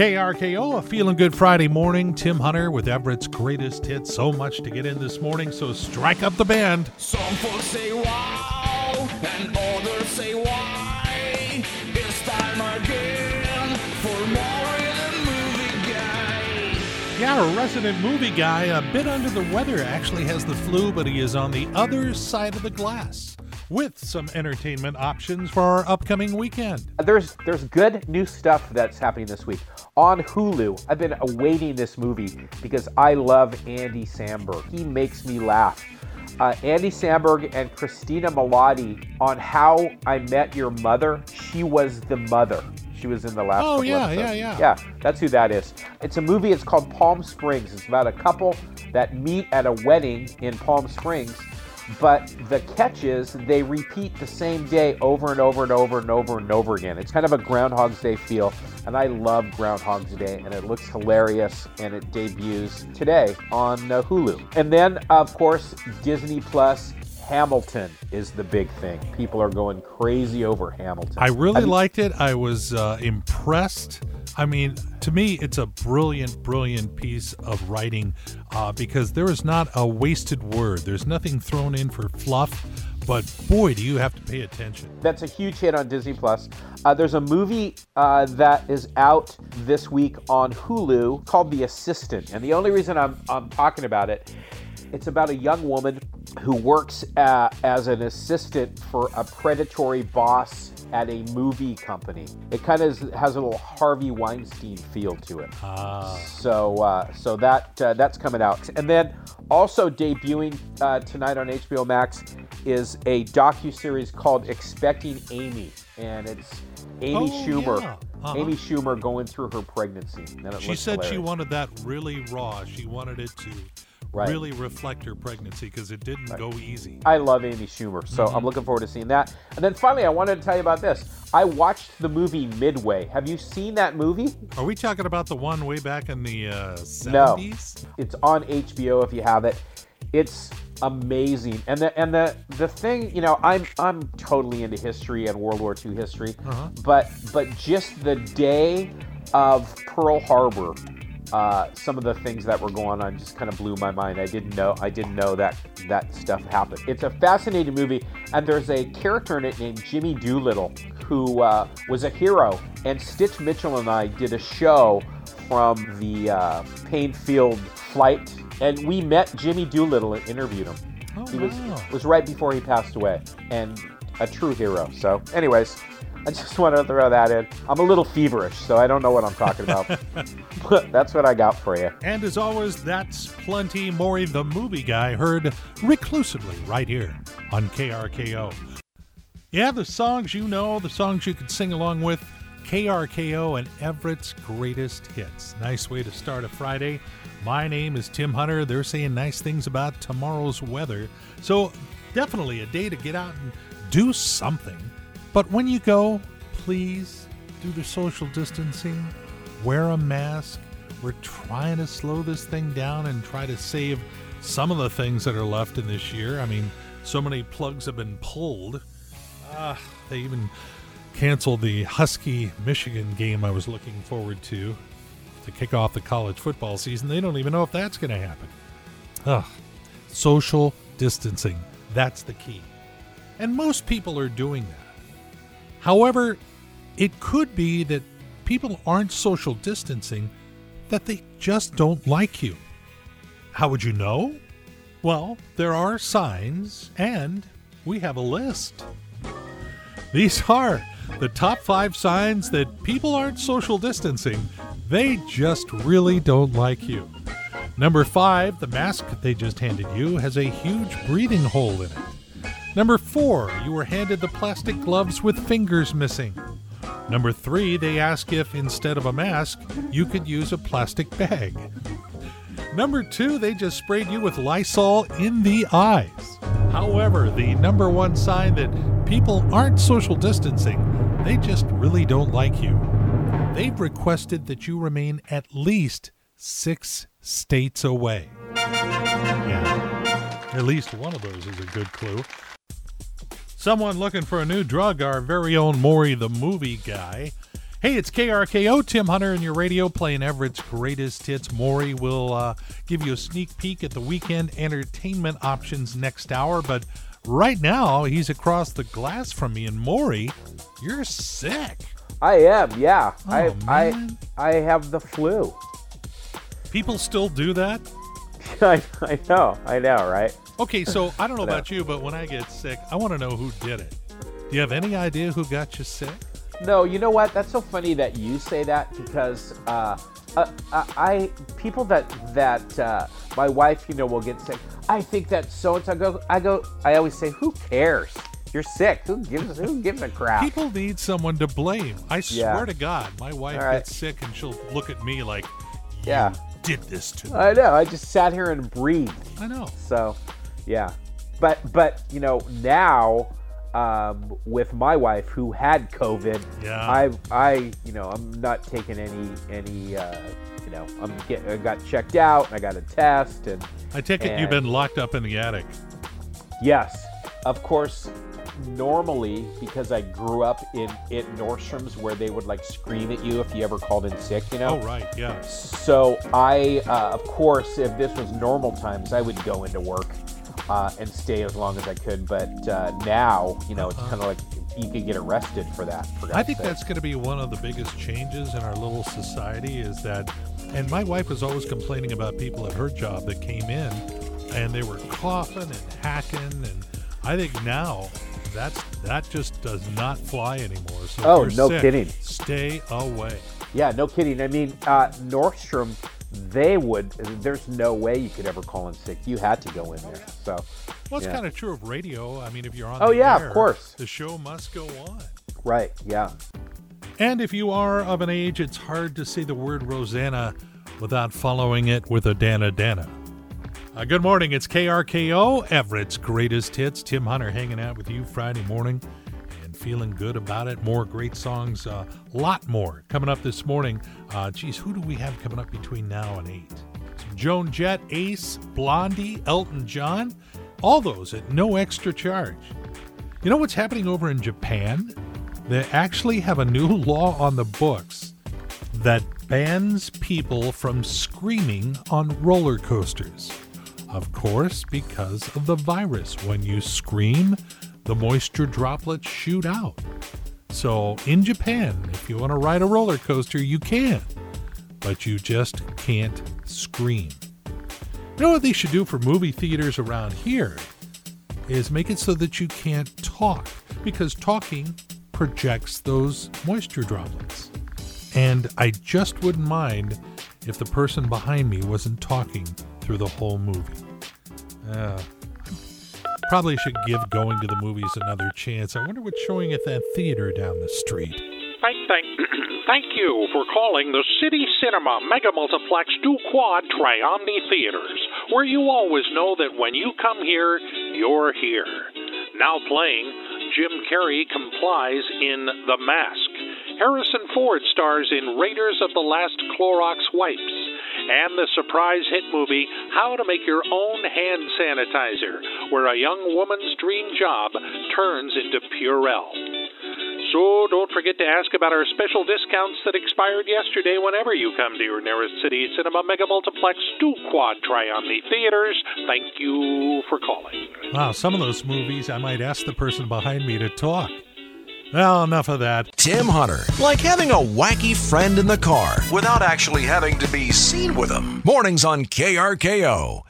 KRKO, a feeling good Friday morning. Tim Hunter with Everett's greatest hits. So much to get in this morning, so strike up the band. Some folks say wow, and others say why. It's time again for Maury the movie guy. Yeah, a resident movie guy, a bit under the weather, actually has the flu, but he is on the other side of the glass with some entertainment options for our upcoming weekend. There's there's good new stuff that's happening this week on Hulu. I've been awaiting this movie because I love Andy Samberg. He makes me laugh. Uh, Andy Samberg and Christina Milioti on How I Met Your Mother. She was the mother. She was in the last. Oh yeah, episodes. yeah, yeah. Yeah, that's who that is. It's a movie. It's called Palm Springs. It's about a couple that meet at a wedding in Palm Springs but the catch is they repeat the same day over and over and over and over and over again. It's kind of a Groundhog's Day feel, and I love Groundhog's Day, and it looks hilarious, and it debuts today on uh, Hulu. And then, of course, Disney Plus. Hamilton is the big thing. People are going crazy over Hamilton. I really Have you- liked it. I was uh, impressed. I mean, to me, it's a brilliant, brilliant piece of writing uh, because there is not a wasted word. There's nothing thrown in for fluff, but boy, do you have to pay attention. That's a huge hit on Disney Plus. Uh, there's a movie uh, that is out this week on Hulu called The Assistant, and the only reason I'm I'm talking about it, it's about a young woman who works uh, as an assistant for a predatory boss at a movie company. It kind of has a little Harvey Weinstein feel to it. Ah. So uh, so that uh, that's coming out, and then also debuting uh, tonight on HBO Max is a docu series called Expecting Amy, and it's Amy Oh, Schumer. yeah. Uh-huh. Amy Schumer going through her pregnancy. She said she wanted that really raw. She wanted it to Right. really reflect her pregnancy because it didn't go easy. I love Amy Schumer, so Mm-hmm. I'm looking forward to seeing that. And then finally, I wanted to tell you about this. I watched the movie Midway. Have you seen that movie? Are we talking about the one way back in the uh, No. It's on HBO if you have it. It's amazing. And the and the the thing, you know, I'm I'm totally into history and World War II history, but but just the day of Pearl Harbor, uh, some of the things that were going on just kind of blew my mind. I didn't know I didn't know that that stuff happened. It's a fascinating movie, and there's a character in it named Jimmy Doolittle who uh, was a hero. And Stitch Mitchell and I did a show from the uh, Paine Field flight, and we met Jimmy Doolittle and interviewed him. Oh, he was wow. was right before he passed away, and a true hero. So, anyways, I just want to throw that in. I'm a little feverish, so I don't know what I'm talking about. but that's what I got for you. And as always, that's plenty. Maury, the movie guy, heard reclusively right here on KRKO. Yeah, the songs you know, the songs you could sing along with. KRKO and Everett's greatest hits. Nice way to start a Friday. My name is Tim Hunter. They're saying nice things about tomorrow's weather. So, definitely a day to get out and do something. But when you go, please do the social distancing, wear a mask. We're trying to slow this thing down and try to save some of the things that are left in this year. I mean, so many plugs have been pulled. Ah, they even canceled the Husky Michigan game I was looking forward to to kick off the college football season. They don't even know if that's going to happen. Ugh. Social distancing. That's the key. And most people are doing that. However, it could be that people aren't social distancing, that they just don't like you. How would you know? Well, there are signs, and we have a list. These are the top five signs that people aren't social distancing. They just really don't like you. Number five, the mask they just handed you has a huge breathing hole in it. Number four, you were handed the plastic gloves with fingers missing. Number three, they ask if instead of a mask, you could use a plastic bag. Number two, they just sprayed you with Lysol in the eyes. However, the number one sign that people aren't social distancing, they just really don't like you. They've requested that you remain at least six states away. Yeah, at least one of those is a good clue. Someone looking for a new drug, our very own Maury the movie guy. Hey, it's KRKO, Tim Hunter and your radio playing Everett's greatest hits. Maury will uh, give you a sneak peek at the weekend entertainment options next hour, but right now he's across the glass from me. And Maury, you're sick. I am, yeah. Oh, I, I man. I have the flu. People still do that? I, I know, I know, right? Okay, so I don't know about you, but when I get sick, I want to know who did it. Do you have any idea who got you sick? No, you know what? That's so funny that you say that because uh, uh, I people that that uh, my wife, you know, will get sick. I think that so and so go. I go. I always say, who cares? You're sick. Who gives who gives a crap? People need someone to blame. I swear Yeah. to God, my wife right. gets sick and she'll look at me like, you Yeah. did this to me. I know. I just sat here and breathed. I know. So, yeah. But but you know now um, with my wife who had COVID, Yeah. I I you know I'm not taking any any uh, you know I'm get I got checked out and I got a test and I take it you've been locked up in the attic. yes, of course. Normally, because I grew up in at Nordstrom's where they would like scream at you if you ever called in sick, you know. Oh, right. Yeah. So I, uh, of course, if this was normal times, I would go into work uh, and stay as long as I could. But uh, now, you know, it's kind of like you could get arrested for that. For I think sake. that's going to be one of the biggest changes in our little society is that, and my wife was always complaining about people at her job that came in and they were coughing and hacking. And I think now that's that just does not fly anymore. So Oh, no sick, kidding. Stay away. Yeah, no kidding. I mean, uh, Nordstrom, they would. There's no way you could ever call in sick. You had to go in there. So, Well, it's Yeah. kind of true of radio. I mean, if you're on Oh, the yeah, of course. the show must go on. right, yeah. And if you are of an age, it's hard to say the word Rosanna without following it with a Dana Dana. Uh, good morning. It's KRKO, Everett's greatest hits. Tim Hunter hanging out with you Friday morning feeling good about it. More great songs, a lot more coming up this morning. Uh, geez, who do we have coming up between now and 8? Joan Jett, Ace, Blondie, Elton John, all those at no extra charge. You know what's happening over in Japan? They actually have a new law on the books that bans people from screaming on roller coasters. Of course, because of the virus. When you scream, the moisture droplets shoot out. So in Japan, if you want to ride a roller coaster, you can, but you just can't scream. You know what they should do for movie theaters around here? is make it so that you can't talk because talking projects those moisture droplets. And I just wouldn't mind if the person behind me wasn't talking through the whole movie. Uh, probably should give going to the movies another chance. I wonder what's showing at that theater down the street. Thank, thank, thank you for calling the City Cinema Mega Multiplex Du Quad Triomni Theaters, where you always know that when you come here, you're here. Now playing, Jim Carrey complies in The Mask. Harrison Ford stars in Raiders of the Last Clorox Wipes. And the surprise hit movie, How to Make Your Own Hand Sanitizer, where a young woman's dream job turns into Purell. So don't forget to ask about our special discounts that expired yesterday whenever you come to your nearest City Cinema Mega Multiplex Du Quad Triomni Theaters. Thank you for calling. Wow, some of those movies I might ask the person behind me to talk. Well, enough of that. Tim Hunter. Like having a wacky friend in the car without actually having to be seen with them. Mornings on KRKO.